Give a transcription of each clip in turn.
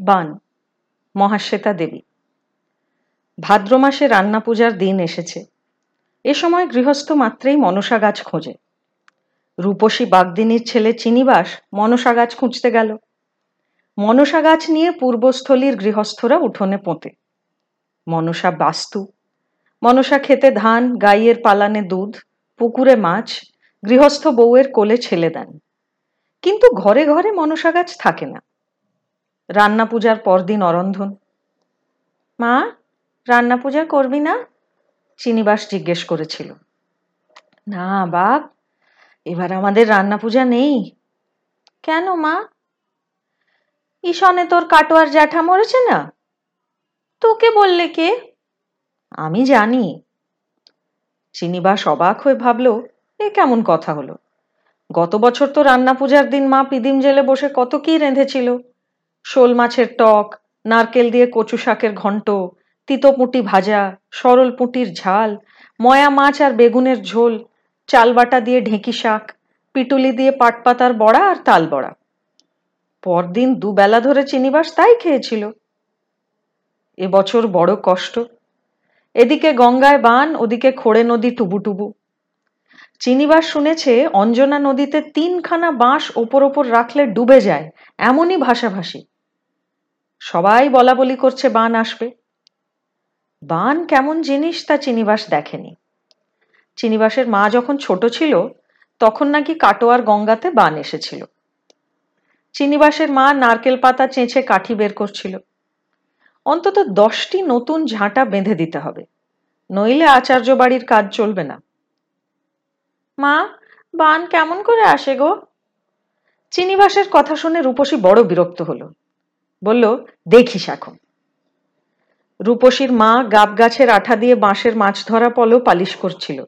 বান, মহাশ্বেতা দেবী। ভাদ্র মাসে রান্না পূজার দিন এসেছে। এ সময় গৃহস্থ মাত্রেই মনসা গাছ খোঁজে। রূপসী বাগদিনীর ছেলে চিনিবাস মনসা গাছ খুঁজতে গেল। মনসা গাছ নিয়ে পূর্বস্থলীর গৃহস্থরা উঠোনে পোঁতে। মনসা বাস্তু, মনসা খেতে ধান, গাইয়ের পালানে দুধ, পুকুরে মাছ, গৃহস্থ বউয়ের কোলে ছেলে দেন। কিন্তু ঘরে ঘরে মনসা গাছ থাকে না। রান্না পূজার পরদিন অরন্ধন। মা, রান্না পূজা করবি না? চিনিবাস জিজ্ঞেস করেছিল। না বাপ, এবার আমাদের রান্না পূজা নেই। কেন মা? ঈশনে তোর কাটোয়ার জ্যাঠা মরেছে না? তোকে বললে কে? আমি জানি। চিনিবাস অবাক হয়ে ভাবল, এ কেমন কথা হলো? গত বছর তো রান্না পূজার দিন মা পিদিম জেলে বসে কত কি রেঁধেছিল। শোল মাছের টক, নারকেল দিয়ে কচু শাকের ঘন্ট, তিতো পুঁটি ভাজা, সরল পুঁটির ঝাল, ময়া মাছ আর বেগুনের ঝোল চালবাটা দিয়ে ঢেঁকি শাক, পিটুলি দিয়ে পাটপাতার বড়া আর তাল বড়া। পরদিন দুবেলা ধরে চিনিবাস তাই খেয়েছিল। এবছর বড় কষ্ট। এদিকে গঙ্গায় বান, ওদিকে খোড়ে নদী টুবুটুবু। চিনিবাস শুনেছে অঞ্জনা নদীতে তিনখানা বাঁশ ওপর ওপর রাখলে ডুবে যায়, এমনই ভাষাভাষী। সবাই বলা বলি করছে বান আসবে। বান কেমন জিনিস তা চিনিবাস দেখেনি। চিনিবাসের মা যখন ছোট ছিল, তখন নাকি কাটোয়ার গঙ্গাতে বান এসেছিল। চিনিবাসের মা নারকেল পাতা চেঁচে কাঠি বের করছিল। অন্তত দশটি নতুন ঝাঁটা বেঁধে দিতে হবে, নইলে আচার্য বাড়ির কাজ চলবে না। মা, বান কেমন করে আসে গো? চিনিবাসের কথা শুনে রূপসী বড় বিরক্ত হলো। বলল, দেখিস এখন। রূপসীর মা গাব গাছের আঠা দিয়ে বাঁশের মাছ ধরা পলো পালিশ করছিল।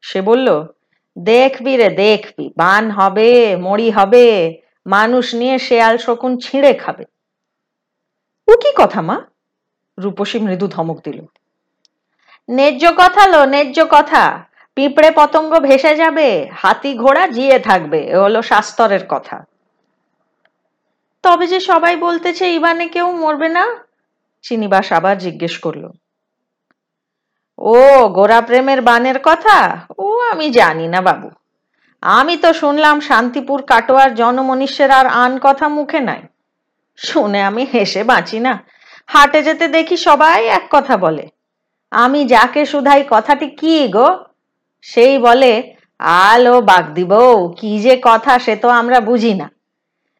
সে বলল, দেখবি রে, দেখবি, বান হবে, মরি হবে, মানুষ নিয়ে শেয়াল শকুন ছিঁড়ে খাবে। ও কি কথা মা? রূপসী মৃদু ধমক দিল। ন্যায্য কথা লো, ন্যায্য কথা। পিঁপড়ে পতঙ্গ ভেসে যাবে, হাতি ঘোড়া জিয়ে থাকবে, এ হলো শাস্তরের কথা। তবে যে সবাই বলতেছে ইবানে কেউ মরবে না? চিনিবাস আবার জিজ্ঞেস করল। ও, গোরা প্রেমের বানের কথা? ও, আমি জানি না বাবু। আমি তো শুনলাম শান্তিপুর কাটোয়ার জনমনীষের আর আন কথা মুখে নাই। শুনে আমি হেসে বাঁচি না। হাটে যেতে দেখি সবাই এক কথা বলে। আমি যাকে শুধাই কথাটি কি গো? সেই বলে, আলো বাগদি বউ, কি যে কথা সে তো আমরা বুঝি না।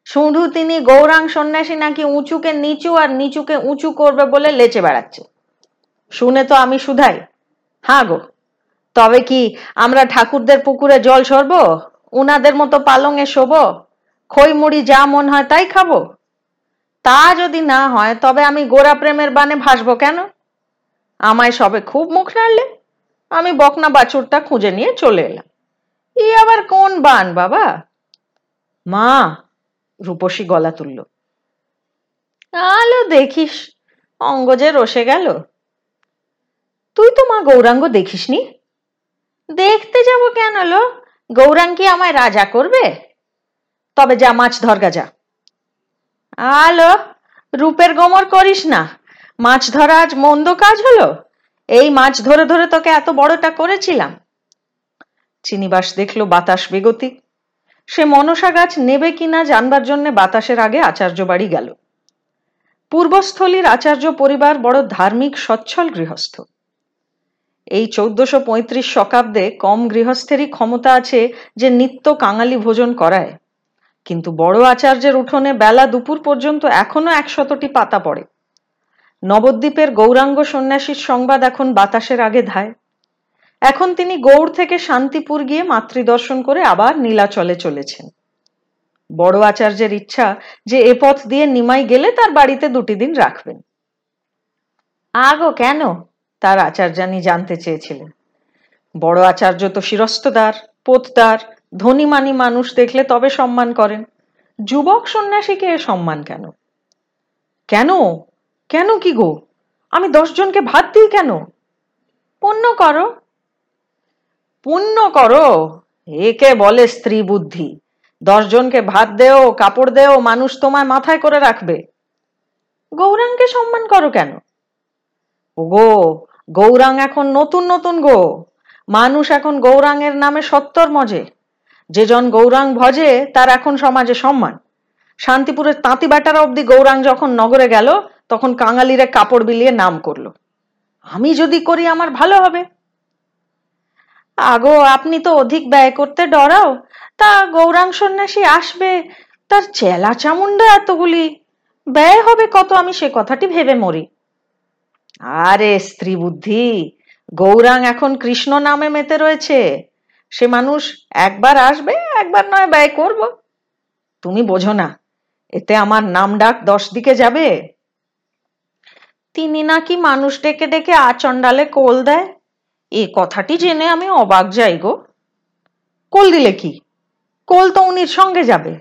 শুধু তিনি গৌরাং সন্ন্যাসী নাকি উঁচুকে নিচু আর নিচুকে উঁচু করবে বলে লেচে বেড়াচ্ছে। শুনে তো আমি শুধাই হ্যাঁ গো, তবে কি আমরা ঠাকুরদের পুকুরে জল সরব? উনাদের মতো পালঙে শোব? খই যা মন হয় তাই খাব? তা যদি না হয়, তবে আমি গোড়া প্রেমের বানে ভাসবো কেন? আমায় সবে খুব মুখ নাড়লে। আমি বকনা বাছুরটা খুঁজে নিয়ে চলে এলাম। ই আবার কোন বান, বাবা? মা রূপসী গলা তুলল। আলো দেখিস, অঙ্গ যে রসে গেল। তুই তো মা গৌরাঙ্গ দেখিসনি। দেখতে যাব কেন লো? গৌরাঙ্গ কি আমায় রাজা করবে? তবে যা মাছ ধরগা যা। আলো, রূপের গোমর করিস না। মাছ ধরা আজ মন্দ কাজ হলো। এই মাছ ধরে ধরে তোকে এত বড়টা করেছিলাম। চিনিবাস দেখল বাতাস বেগতিক সে মনসা গাছ নেবে কিনা জানবার জন্য বাতাসের আগে আচার্য বাড়ি গেল। পূর্বস্থলীর আচার্য পরিবার বড় ধার্মিক, সচ্ছল গৃহস্থ। এই চৌদ্দশো পঁয়ত্রিশ শকাব্দে কম গৃহস্থেরই ক্ষমতা আছে যে নিত্য কাঙালি ভোজন করায়। কিন্তু বড় আচার্যের উঠোনে বেলা দুপুর পর্যন্ত এখনও একশতটি পাতা পড়ে। নবদ্বীপের গৌরাঙ্গ সন্ন্যাসীর সংবাদ এখন বাতাসের আগে ধায়। এখন তিনি গৌড় থেকে শান্তিপুর গিয়ে মাতৃদর্শন করে আবার নীলাচলে চলেছেন। বড় আচার্যের ইচ্ছা যে এ পথ দিয়ে নিমাই গেলে তার বাড়িতে দুটি দিন রাখবেন। আগো কেন? তার আচার্যানি জানতে চেয়েছিলেন। বড় আচার্য তো শিরস্তদার, পোতদার ধনীমানি মানুষ দেখলে তবে সম্মান করেন। যুবক সন্ন্যাসীকে সম্মান কেন? কেন? কেন কি গো? আমি দশজনকে ভাত দিই কেন? পণ্য করো? পুণ্য করো। একে বলে স্ত্রী বুদ্ধি। দশজনকে ভাত দেও, কাপড় দেও, মানুষ তোমার মাথায় করে রাখবে। গৌরাঙ্গকে সম্মান করো কেন? গো গৌরাং এখন নতুন নতুন গো। মানুষ এখন গৌরাঙ্গের নামে সত্তর মজে। যে জন গৌরাং ভজে, তার এখন সমাজে সম্মান। শান্তিপুরের তাঁতি বেটারা অব্দি গৌরাং যখন নগরে গেল, তখন কাঙালিরে কাপড় বিলিয়ে নাম করল। আমি যদি করি, আমার ভালো হবে। আগো, আপনি তো অধিক ব্যয় করতে ডরাও। তা গৌরাং সন্ন্যাসী আসবে, তার চেলা চামুন্ডা এতগুলি। ব্যয় হবে কত, আমি সে কথাটি ভেবে মরি। আরে, স্ত্রী বুদ্ধি গৌরাং এখন কৃষ্ণ নামে মেতে রয়েছে। সে মানুষ একবার আসবে, একবার নয়, ব্যয় করব। তুমি বোঝো না, এতে আমার নাম ডাক দশ দিকে যাবে? তিনি নাকি মানুষ ডেকে ডেকে আচণ্ডালে কোল দেয়? এ কথাটি জেনে আমি অবাক যাই গো। কোল দিলে কি? কোল তো উনির সঙ্গে যাবে।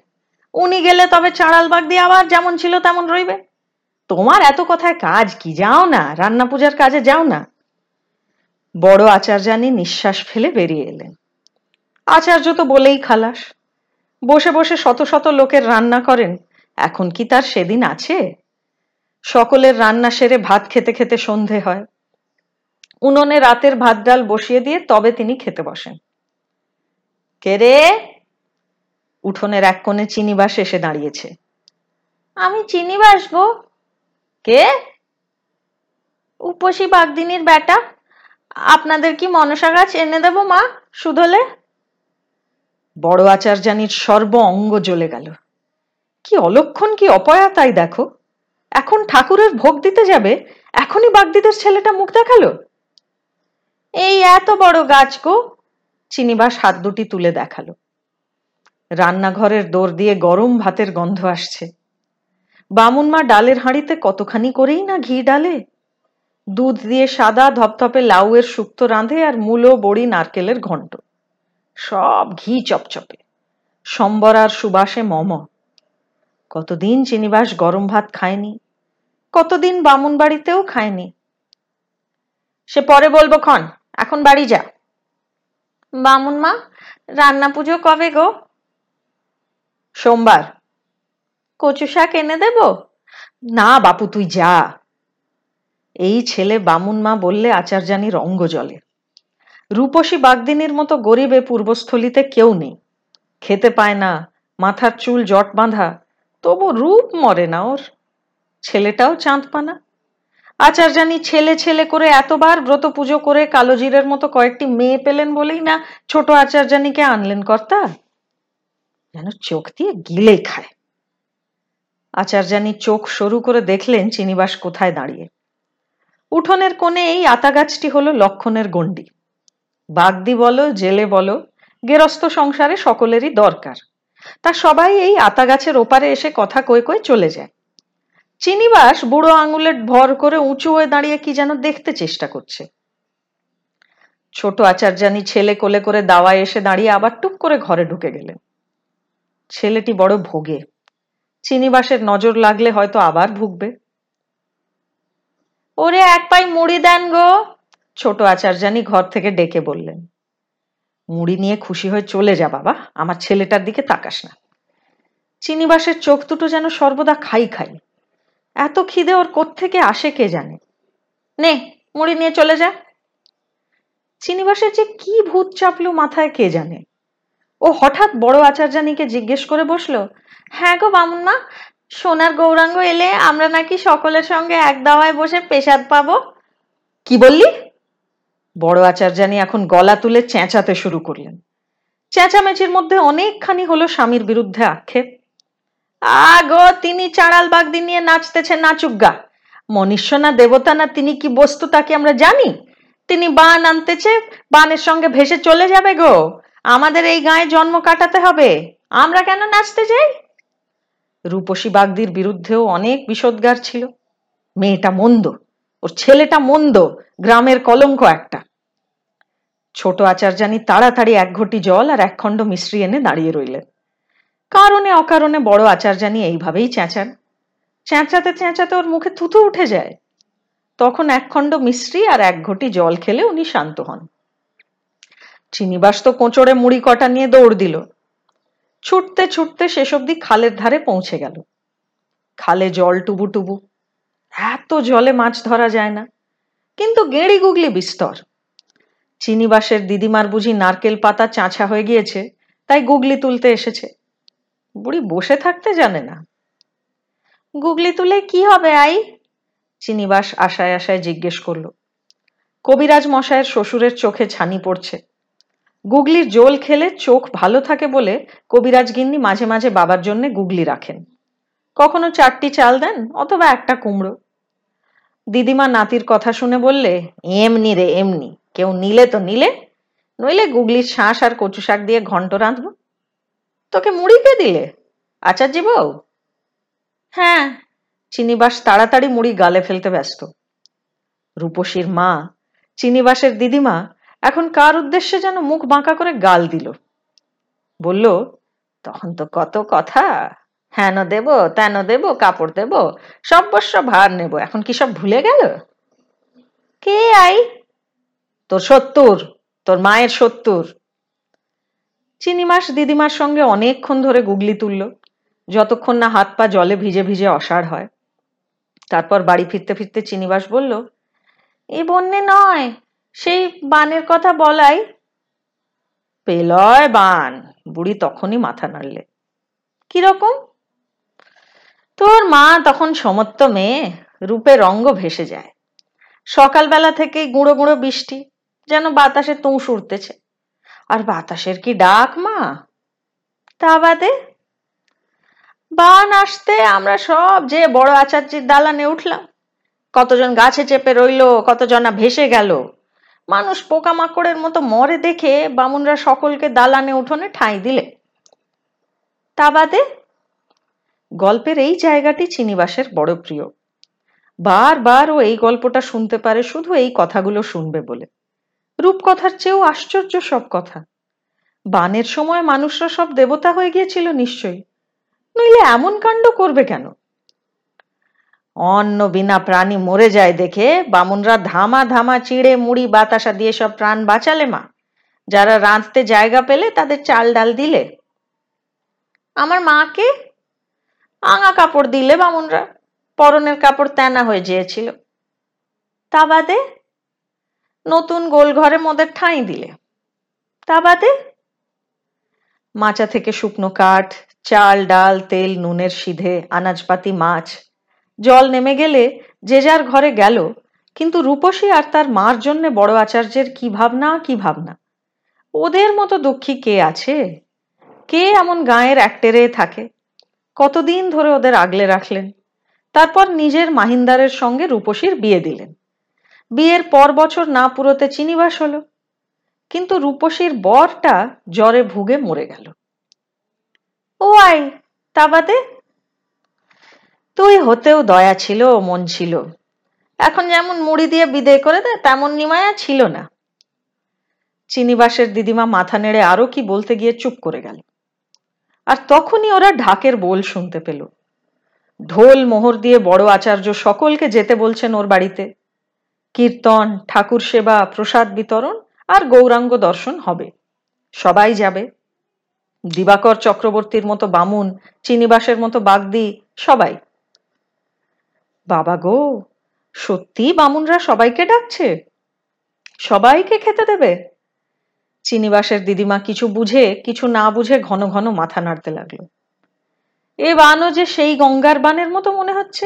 উনি গেলে তবে চাঁড়াল বাগ দিয়ে আবার যেমন ছিল তেমন রইবে। তোমার এত কথায় কাজ কি? যাও না, রান্না পূজার কাজে যাও না। বড় আচার্যানী নিঃশ্বাস ফেলে বেরিয়ে এলেন। আচার্য তো বলেই খালাস। বসে বসে শত শত লোকের রান্না করেন। এখন কি তার সেদিন আছে? সকলের রান্না সেরে ভাত খেতে খেতে সন্ধে হয়। উনুনে রাতের ভাত ডাল বসিয়ে দিয়ে তবে তিনি খেতে বসেন। কে রে? উঠোনের এক কোণে চিনিবাস এসে দাঁড়িয়েছে। আমি চিনিবাস গো। কে? উপসী বাগদিনীর বেটা। আপনাদের কি মনসা গাছ এনে দেব মা শুধলে বড় আচার্যানীর সর্ব অঙ্গ জ্বলে গেল। কি অলক্ষণ, কি অপয়া তাই দেখো। এখন ঠাকুরের ভোগ দিতে যাবে, এখনই বাগদিদের ছেলেটা মুখ দেখাল। এই এত বড় গাছ গো। চিনিবাস হাত দুটি তুলে দেখাল। রান্নাঘরের দোর দিয়ে গরম ভাতের গন্ধ আসছে। বামুন মা ডালের হাঁড়িতে কতখানি করেই না ঘি ডালে? দুধ দিয়ে সাদা ধপধপে লাউয়ের শুক্তো রাঁধে আর মূলো, বড়ি, নারকেলের ঘন্ট। সব ঘি চপচপে। সম্বর আর সুবাসে মম। কতদিন চিনিবাস গরম ভাত খায়নি? কতদিন বামুন বাড়িতেও খায়নি? সে পরে বলব ক্ষণ এখন বাড়ি যা। বামুন মা রান্না পুজো কবে গো? সোমবার। কচু শাক এনে দেব? না বাপু তুই যা। এই ছেলে বামুন মা বললে আচার্যানির অঙ্গ জলে। রূপসী বাগদিনীর মতো গরিবে পূর্বস্থলিতে কেউ নেই। খেতে পায় না মাথার চুল জট বাঁধা তবু রূপ মরে না ওর। ছেলেটাও চাঁদ পানা আচার্যানি ছেলে ছেলে করে এতবার ব্রত পুজো করে কালোজিরের মতো কয়েকটি মেয়ে পেলেন বলেই না ছোট আচার্যানিকে আনলেন কর্তা? যেন চোখ দিয়ে গিলে খায়। আচার্যানি চোখ সরু করে দেখলেন চিনিবাস কোথায় দাঁড়িয়ে। উঠোনের কোণে এই আতা গাছটি হলো লক্ষণের গণ্ডি। বাগদি বলো, জেলে বলো, গেরস্ত সংসারে সকলেরই দরকার। তা সবাই এই আতা গাছের ওপারে এসে কথা কয়ে কয়ে চলে যায়। চিনিবাস বুড়ো আঙুলের ভর করে উঁচু হয়ে দাঁড়িয়ে কি যেন দেখতে চেষ্টা করছে। ছোট আচার্যানি ছেলে কোলে করে দাওয়ায় এসে দাঁড়িয়ে আবার টুক করে ঘরে ঢুকে গেলেন। ছেলেটি বড় ভোগে। চিনিবাসের নজর লাগলে হয়তো আবার ভুগবে। ওরে এক পাই মুড়ি দেন গো, ছোট আচার্যানি ঘর থেকে ডেকে বললেন। মুড়ি নিয়ে খুশি হয়ে চলে যা বাবা, আমার ছেলেটার দিকে তাকাস না। চিনিবাসের চোখ দুটো যেন সর্বদা খাই খাই। এত খিদে ওর কোত্থেকে আসে কে জানে? নে, মুড়ি নিয়ে চলে যা। চিনিবাসের যে কি ভূত চাপলো মাথায় কে জানে? ও হঠাৎ বড় আচার্যানীকে জিজ্ঞেস করে বসল হ্যাঁ গো বামুন মা সোনার গৌরাঙ্গ এলে আমরা নাকি সকলের সঙ্গে এক দাওয়ায় বসে পেশাদ পাবো? কি বললি? বড় আচার্যানী এখন গলা তুলে চেঁচাতে শুরু করলেন। চেঁচামেচির মধ্যে অনেকখানি হলো স্বামীর বিরুদ্ধে আক্ষেপ। আগো, তিনি চাড়াল বাগদি নিয়ে নাচতেছে নাচুগা মনুষ্য না দেবতা না তিনি কি বস্তু তাকে আমরা জানি? তিনি বান আনতেছে, বানের সঙ্গে ভেসে চলে যাবে গো। আমাদের এই গায়ে জন্ম কাটাতে হবে। আমরা কেন নাচতে যাই? রূপসী বাগদির বিরুদ্ধেও অনেক বিষোদ্গার ছিল। মেয়েটা মন্দ। ওর ছেলেটা মন্দ। গ্রামের কলঙ্ক একটা। ছোট আচার্যানি তাড়াতাড়ি এক ঘটি জল আর এক খণ্ড মিশ্রি এনে দাঁড়িয়ে রইলেন। কারণে অকারণে বড় আচার্যানি এইভাবেই চেঁচান। চেঁচাতে চেঁচাতে ওর মুখে থুতু উঠে যায়। তখন এক খণ্ড মিশ্রি আর এক ঘটি জল খেলে উনি শান্ত হন। চিনিবাস তো কোঁচড়ে মুড়ি কটা নিয়ে দৌড় দিল। ছুটতে ছুটতে শেষ অব্দি খালের ধারে পৌঁছে গেল। খালে জল টুবু টুবু এত জলে মাছ ধরা যায় না। কিন্তু গেঁড়ি গুগলি বিস্তর। চিনিবাসের দিদিমার বুঝি নারকেল পাতা চাঁচা হয়ে গিয়েছে, তাই গুগলি তুলতে এসেছে। বুড়ি বসে থাকতে জানে না। গুগলি তুলে, কি হবে, আই? চিনিবাস আশায় আশায় জিজ্ঞেস করল। কবিরাজ মশায়ের শ্বশুরের চোখে ছানি পড়ছে। গুগলির জোল খেলে চোখ ভালো থাকে বলে কবিরাজ গিন্নি মাঝে মাঝে বাবার জন্য গুগলি রাখেন। কখনো চারটি চাল দেন, অথবা একটা কুমড়ো। দিদিমা নাতির কথা শুনে বললে, এমনি রে, এমনি। কেউ নিলে তো নিলে, নইলে গুগলির শাঁস আর কচু শাক দিয়ে ঘন্ট রাঁধবো। তোকে মুড়ি কে দিলে? আচার্য বউ হ্যাঁ। চিনিবাস তাড়াতাড়ি মুড়ি গালে ফেলতে ব্যস্ত। রূপসীর মা চিনিবাসের দিদিমা এখন কার উদ্দেশ্যে যেন মুখ বাঁকা করে গাল দিল? বলল তখন তো কত কথা। হ্যান দেব তেন দেব কাপড় দেব সর্বস্ব ভার নেব। এখন কি সব ভুলে গেল? কে আই? তোর সত্তর তোর মায়ের সত্তর। চিনিমাস দিদিমার সঙ্গে অনেকক্ষণ ধরে গুগলি তুলল। যতক্ষণ না হাত পা জলে ভিজে ভিজে অসাড় হয়। তারপর বাড়ি ফিরতে ফিরতে চিনিবাস বলল, এ বন্যে নয়, সেই বানের কথা বলাই। পেলয় বান বুড়ি তখনই মাথা নাড়লে। কীরকম তোর মা তখন সমত্ত মেয়ে, রূপে রঙ্গ ভেসে যায়। সকালবেলা থেকেই গুঁড়ো গুঁড়ো বৃষ্টি, যেন বাতাসে তুষ উঠতেছে আর বাতাসের কি ডাক, মা? তা বাদে? বান আসতে আমরা সব যে বড় আচার্যের দালানে উঠলাম। কতজন গাছে চেপে রইল, কতজনা ভেসে গেল। মানুষ পোকামাকড়ের মতো মরে দেখে বামুনরা সকলকে দালানে উঠোনে ঠাঁই দিলে। তা বাদে? গল্পের এই জায়গাটি চিনিবাসের বড় প্রিয়। বারবার ও এই গল্পটা শুনতে পারে শুধু এই কথাগুলো শুনবে বলে। রূপকথার চেয়েও আশ্চর্য সব কথা। বানের সময় মানুষরা সব দেবতা হয়ে গিয়েছিল নিশ্চয়ই। নইলে এমন কাণ্ড করবে কেন? অন্ন বিনা প্রাণী মরে যায় দেখে বামুনরা ধামা ধামা চিড়ে, মুড়ি, বাতাসা দিয়ে সব প্রাণ বাঁচালে মা। যারা রাঁধতে জায়গা পেলে তাদের চাল ডাল দিলে। আমার মাকে আঙা কাপড় দিলে বামুনরা। পরনের কাপড় তেনা হয়ে যেয়েছিল। তা বাদে নতুন গোল ঘরে মোদের ঠাঁই দিলে। তা বাদে? মাচা থেকে শুকনো কাঠ, চাল, ডাল, তেল, নুনের সিধে আনাজপাতি, মাছ, জল নেমে গেলে যে যার ঘরে গেল, কিন্তু রূপসী আর তার মার জন্যে বড় আচার্যের কি ভাবনা কি ভাবনা? ওদের মতো দুঃখী কে আছে? কে এমন গায়ের একটেরে থাকে? কতদিন ধরে ওদের আগলে রাখলেন? তারপর নিজের মাহিন্দারের সঙ্গে রূপসীর বিয়ে দিলেন। বিয়ের পর বছর না পুরোতে চিনিবাস হলো। কিন্তু রূপসীর বরটা জ্বরে ভুগে মরে গেল। ও আই, তা বাদে? তুই হতেও দয়া ছিল, মন ছিল। এখন যেমন মুড়ি দিয়ে বিদেয় করে দেয় তেমন নিমায়া ছিল না। চিনিবাসের দিদিমা মাথা নেড়ে আরও কি বলতে গিয়ে চুপ করে গেল। আর তখনই ওরা ঢাকের বোল শুনতে পেল। ঢোল মোহর দিয়ে বড় আচার্য সকলকে যেতে বলছেন ওর বাড়িতে। কীর্তন, ঠাকুর সেবা, প্রসাদ বিতরণ আর গৌরাঙ্গ দর্শন হবে। সবাই যাবে। দিবাকর চক্রবর্তীর মতো বামুন, চিনিবাসের মতো বাগদি, সবাই। বাবা গো, সত্যি বামুনরা সবাইকে ডাকছে? সবাইকে খেতে দেবে? চিনিবাসের দিদিমা কিছু বুঝে, কিছু না বুঝে ঘন ঘন মাথা নাড়তে লাগল। এ বানও যে সেই গঙ্গার বানের মতো মনে হচ্ছে।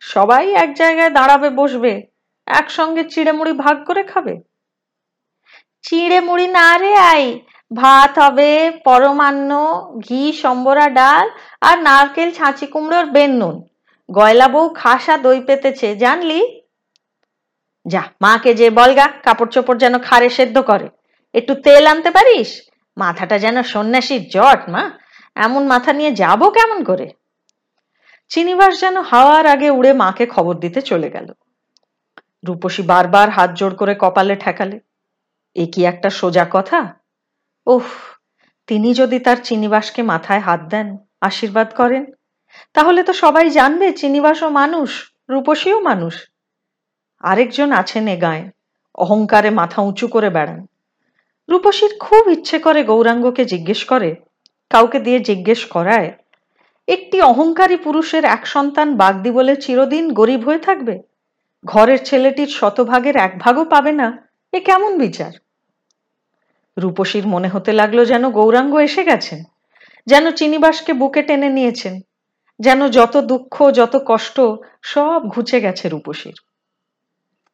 সবাই এক জায়গায় দাঁড়াবে, বসবে। একসঙ্গে চিড়ে মুড়ি ভাগ করে খাবে? চিড়ে মুড়ি না রে আই। ভাত হবে, পরমান্ন, ঘি, সম্বরা ডাল আর নারকেল, ছাঁচি কুমড়োর বেন্নুন গয়লা বউ খাসা দই পেতেছে, জানলি? যা, মাকে যে বলগা কাপড় চোপড় যেন খারে সেদ্ধ করে। একটু তেল আনতে পারিস? মাথাটা যেন সন্ন্যাসীর জট, মা। এমন মাথা নিয়ে যাব কেমন করে? চিনিবাস যেন হাওয়ার আগে উড়ে মাকে খবর দিতে চলে গেল। রূপসী বারবার হাত জোড় করে কপালে ঠেকালে। এ কি একটা সোজা কথা? উফ, তিনি যদি তার চিনিবাসকে মাথায় হাত দেন, আশীর্বাদ করেন, তাহলে তো সবাই জানবে চিনিবাসও মানুষ, রূপসীও মানুষ। আরেকজন আছেন এ গায়ে, অহংকারে মাথা উঁচু করে বেড়ান। রূপসীর খুব ইচ্ছে করে গৌরাঙ্গকে জিজ্ঞেস করে, কাউকে দিয়ে জিজ্ঞেস করায়, একটি অহংকারী পুরুষের এক সন্তান বাগদি বলে চিরদিন গরিব হয়ে থাকবে? ঘরের ছেলেটির শতভাগের এক ভাগও পাবে না, এ কেমন বিচার? রূপসীর মনে হতে লাগল যেন গৌরাঙ্গ এসে গেছেন যেন চিনিবাসকে বুকে টেনে নিয়েছেন, যেন যত দুঃখ, যত কষ্ট সব ঘুচে গেছে রূপসীর।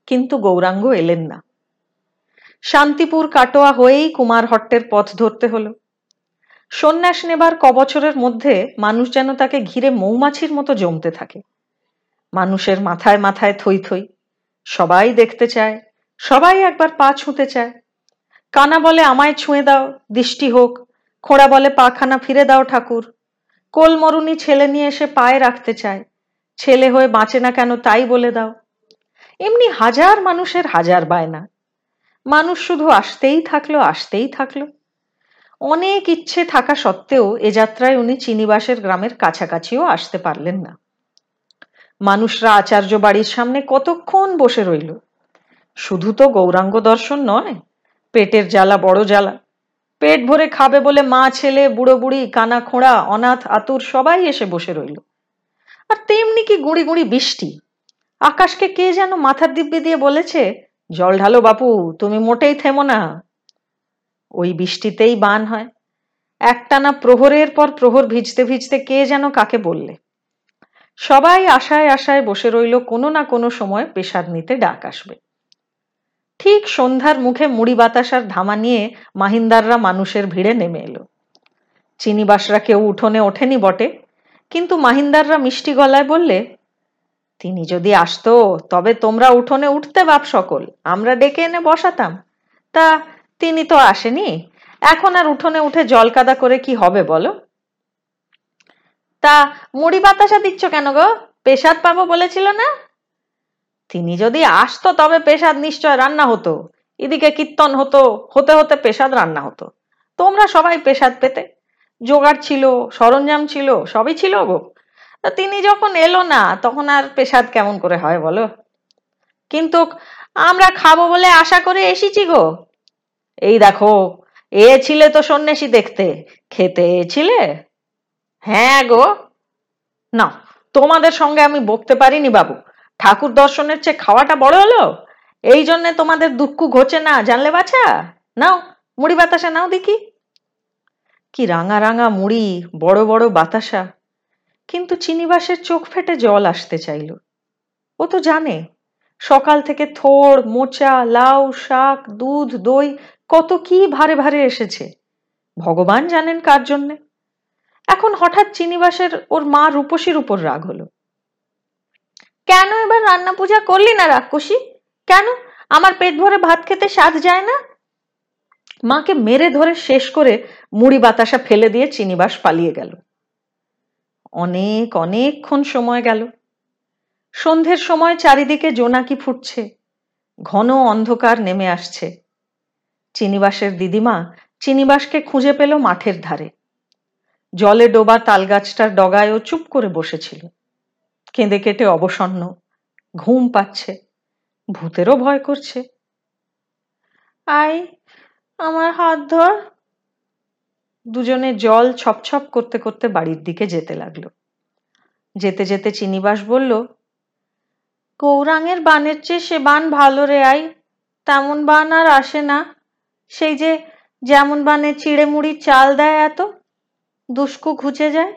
কিন্তু গৌরাঙ্গ এলেন না। শান্তিপুর কাটোয়া হয়েই কুমারহট্টের পথ ধরতে হলো। সন্ন্যাস নেবার কবছরের মধ্যে মানুষ যেন তাকে ঘিরে মৌমাছির মতো জমতে থাকে। মানুষের মাথায় মাথায় থই থই। সবাই দেখতে চায়, সবাই একবার পা ছুঁতে চায়। কানা বলে আমায় ছুঁয়ে দাও, দৃষ্টি হোক। খোঁড়া বলে পাখানা ফিরে দাও ঠাকুর। কোলমরুনি ছেলে নিয়ে এসে পায়ে রাখতে চায়। ছেলে হয়ে বাঁচে না কেন তাই বলে দাও। এমনি হাজার মানুষের হাজার বায়না। মানুষ শুধু আসতেই থাকল আসতেই থাকল। অনেক ইচ্ছে থাকা সত্ত্বেও এ যাত্রায় উনি চিনিবাসের গ্রামের কাছাকাছিও আসতে পারলেন না। মানুষরা আচার্য বাড়ির সামনে কতক্ষণ বসে রইল? শুধু তো গৌরাঙ্গ দর্শন নয়, পেটের জ্বালা বড় জ্বালা। পেট ভরে খাবে বলে মা, ছেলে, বুড়ো বুড়ি, কানা খোঁড়া, অনাথ, আতুর সবাই এসে বসে রইল। আর তেমনি কি গুঁড়ি গুঁড়ি বৃষ্টি? আকাশকে কে যেন মাথার দিব্যি দিয়ে বলেছে, জল ঢালো বাপু, তুমি মোটেই থেমো না। ওই বৃষ্টিতেই বান হয়। একটানা প্রহরের পর প্রহর ভিজতে ভিজতে কে যেন কাকে বললে। সবাই আশায় আশায় বসে রইল কোনো না কোনো সময় পেশাদ নিতে ডাক আসবে। ঠিক সন্ধ্যার মুখে মুড়ি বাতাসার ধামা নিয়ে মাহিন্দাররা মানুষের ভিড়ে নেমে এলো। চিনিবাসরা কেউ উঠোনে ওঠেনি বটে, কিন্তু মাহিন্দাররা মিষ্টি গলায় বললে, তিনি যদি আসতো, তবে তোমরা উঠোনে উঠতে বাপ সকল, আমরা ডেকে এনে বসাতাম। তা তিনি তো আসেনি, এখন আর উঠোনে উঠে জল কাদা করে কি হবে বলো? তা মুড়ি বাতাসা দিচ্ছ কেন গো? পেশাদ পাবো বলেছিল না? তিনি যদি আসতো, তবে পেশাদ নিশ্চয় রান্না হতো। এদিকে কীর্তন হতো, হতে হতে পেশাদ রান্না হতো। তোমরা সবাই পেশাদ পেতে। জোগাড় ছিল, সরঞ্জাম ছিল, সবই ছিল গো। তিনি যখন এলো না, তখন আর পেশাদ কেমন করে হয় বলো? কিন্তু আমরা খাব বলে আশা করে এসেছি গো। এই দেখো, এ ছিলে তো সন্ন্যাসী দেখতে, খেতে ছিলে হ্যাঁ গো। না, তোমাদের সঙ্গে আমি বকতে পারিনি বাবু। ঠাকুর দর্শনের চেয়ে খাওয়াটা বড় হলো। এই জন্যে তোমাদের দুঃখ ঘোচে না, জানলে বাছা? নাও, মুড়ি বাতাসা নাও দেখি। কি রাঙা রাঙা মুড়ি, বড় বড় বাতাসা। কিন্তু চিনিবাসের চোখ ফেটে জল আসতে চাইল। ও তো জানে, সকাল থেকে থোড়, মোচা, লাউ, শাক, দুধ, দই কত কি ভারে ভারে এসেছে। ভগবান জানেন কার জন্যে। এখন হঠাৎ চিনিবাসের ওর মা রূপসীর উপর রাগ হলো। কেন এবার রান্না পূজা করলি না রাক্ষসী? কেন? আমার পেট ভরে ভাত খেতে স্বাদ যায় না? মাকে মেরে ধরে শেষ করে মুড়ি বাতাসা ফেলে দিয়ে চিনিবাস পালিয়ে গেল। অনেক, অনেকক্ষণ সময় গেল। সন্ধ্যের সময় চারিদিকে জোনাকি ফুটছে। ঘন অন্ধকার নেমে আসছে। চিনিবাসের দিদিমা চিনিবাসকে খুঁজে পেল মাঠের ধারে। জলে ডোবা তালগাছটার ডগায়ও চুপ করে বসেছিল। কেঁদে কেটে অবসন্ন, ঘুম পাচ্ছে, ভূতেরও ভয় করছে। আই, আমার হাত ধর। দুজনে জল ছপছপ করতে করতে বাড়ির দিকে যেতে লাগল। যেতে যেতে চিনিবাস বলল, গৌরাঙের বানের চেয়ে সে বান ভালো রে আই। তেমন বান আর আসে না। সেই যে যেমন বানে চিড়ে মুড়ি চাল দেয় এত দুস্কু ঘুচে যায়।